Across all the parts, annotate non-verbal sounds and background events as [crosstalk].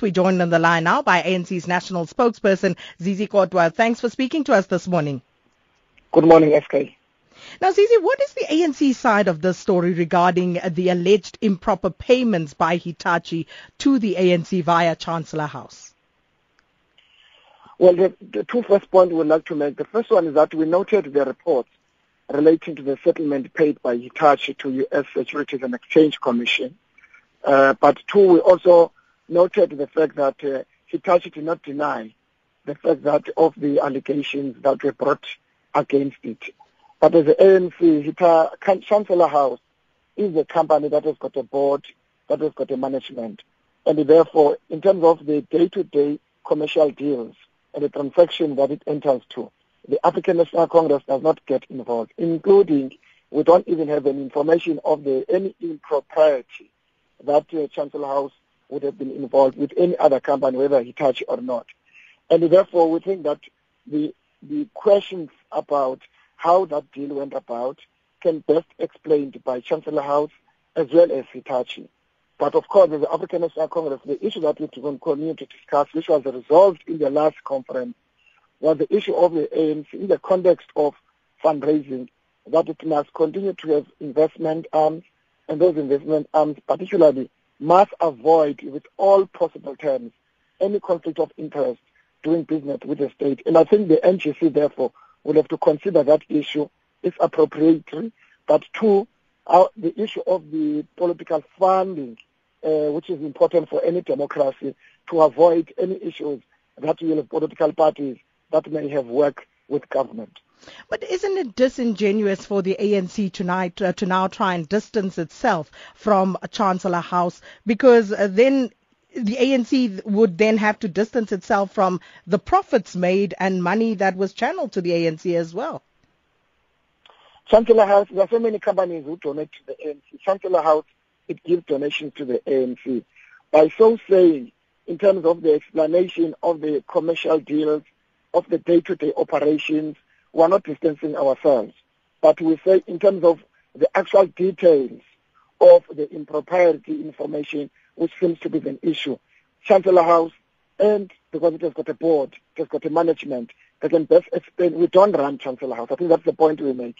We're joined on the line now by ANC's national spokesperson, Zizi Kodwa. Thanks for speaking to us this morning. Good morning, SK. Now, Zizi, what is the ANC side of the story regarding the alleged improper payments by Hitachi to the ANC via Chancellor House? Well, the, the two first points we would like to make. The first one is that we noted the reports relating to the settlement paid by Hitachi to U.S. Securities and Exchange Commission. Uh, but two, we also noted the fact that uh, Hitachi did not deny the fact that of the allegations that were brought against it. But as the ANC, Hita, Chancellor House is a company that has got a board, that has got a management. And therefore, in terms of the day-to-day commercial deals and the transaction that it enters to, the African National Congress does not get involved, including we don't even have any information of the any impropriety that uh, Chancellor House would have been involved with any other company, whether Hitachi or not. And therefore, we think that the the questions about how that deal went about can best explained by Chancellor House as well as Hitachi. But of course, as the African National Congress, the issue that we continue to discuss, which was resolved in the last conference, was the issue of the ANC in the context of fundraising, that it must continue to have investment arms, and those investment arms particularly must avoid with all possible terms any conflict of interest doing business with the state. And I think the NGC therefore will have to consider that issue if appropriate. But two, the issue of the political funding, uh, which is important for any democracy, to avoid any issues that will have political parties that may have worked with government. But isn't it disingenuous for the ANC tonight uh, to now try and distance itself from Chancellor House because uh, then the ANC would then have to distance itself from the profits made and money that was channeled to the ANC as well. Chancellor House, there are so many companies who donate to the ANC. Chancellor House, it gives donations to the ANC. By so saying, in terms of the explanation of the commercial deals, of the day-to-day operations, we are not distancing ourselves. But we say in terms of the actual details of the impropriety information, which seems to be an issue, Chancellor House, and because it has got a board, it has got a management, they can best explain. We don't run Chancellor House. I think that's the point we make.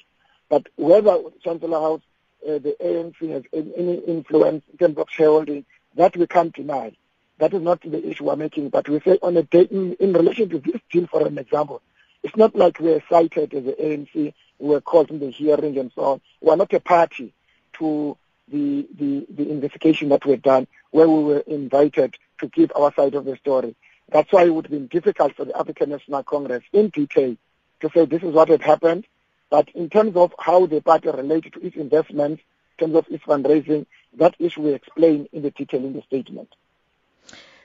But whether Chancellor House, uh, the ANC has any influence in terms of shareholding, that we can't deny. That is not the issue we're making. But we say on a day, in, in relation to this deal, for an example, it's not like we're cited as the ANC, we were called in the hearing and so on. We're not a party to the, the, the investigation that we've done where we were invited to give our side of the story. That's why it would have been difficult for the African National Congress in detail to say this is what had happened. But in terms of how the party related to its investments, in terms of its fundraising, that issue we explain in the detail in the statement.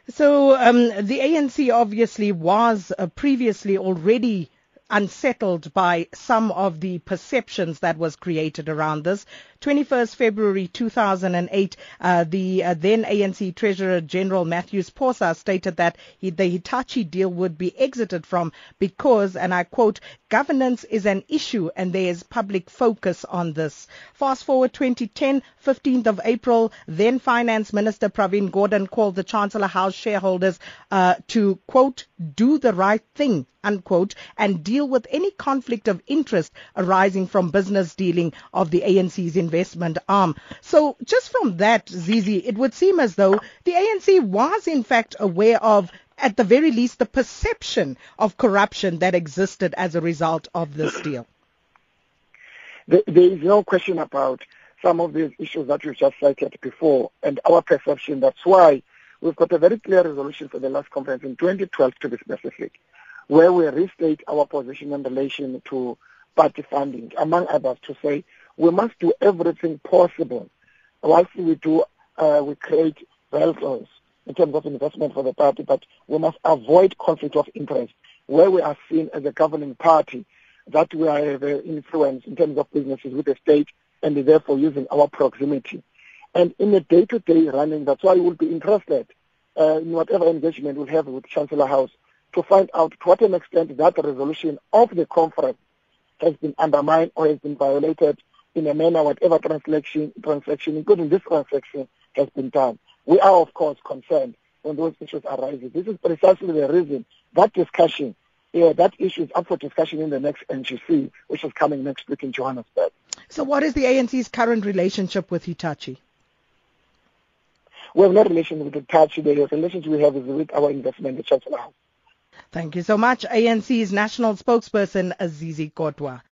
So um, the ANC obviously was uh, previously already unsettled by some of the perceptions that was created around this. 21st February 2008, uh, the uh, then ANC Treasurer General Matthews Phosa stated that he, the Hitachi deal would be exited from because, and I quote, governance is an issue and there is public focus on this. Fast forward 2010, 15th of April, then Finance Minister Pravin Gordhan called the Chancellor House shareholders uh, to, quote, do the right thing, unquote, and deal with any conflict of interest arising from business dealing of the ANC's investment arm. So just from that, Zizi, it would seem as though the ANC was in fact aware of at the very least the perception of corruption that existed as a result of this [clears throat] deal. There is no question about some of these issues that you just cited before and our perception. That's why we've got a very clear resolution for the last conference in 2012 to be specific, where we restate our position in relation to party funding, among others, to say we must do everything possible whilst we do, uh, we create vehicles in terms of investment for the party, but we must avoid conflict of interest where we are seen as a governing party that we have influence in terms of businesses with the state and therefore using our proximity. And in the day-to-day running, that's why we will be interested uh, in whatever engagement we have with Chancellor House to find out to what an extent that resolution of the conference has been undermined or has been violated in a manner whatever transaction, transaction including this transaction, has been done. We are, of course, concerned when those issues arise. This is precisely the reason that discussion, yeah, that issue is up for discussion in the next NGC, which is coming next week in Johannesburg. So what is the ANC's current relationship with Hitachi? We have no relation with Hitachi. The relationship we have is with our investment, the Chancellor House. Thank you so much. ANC's national spokesperson, Azizi Kodwa.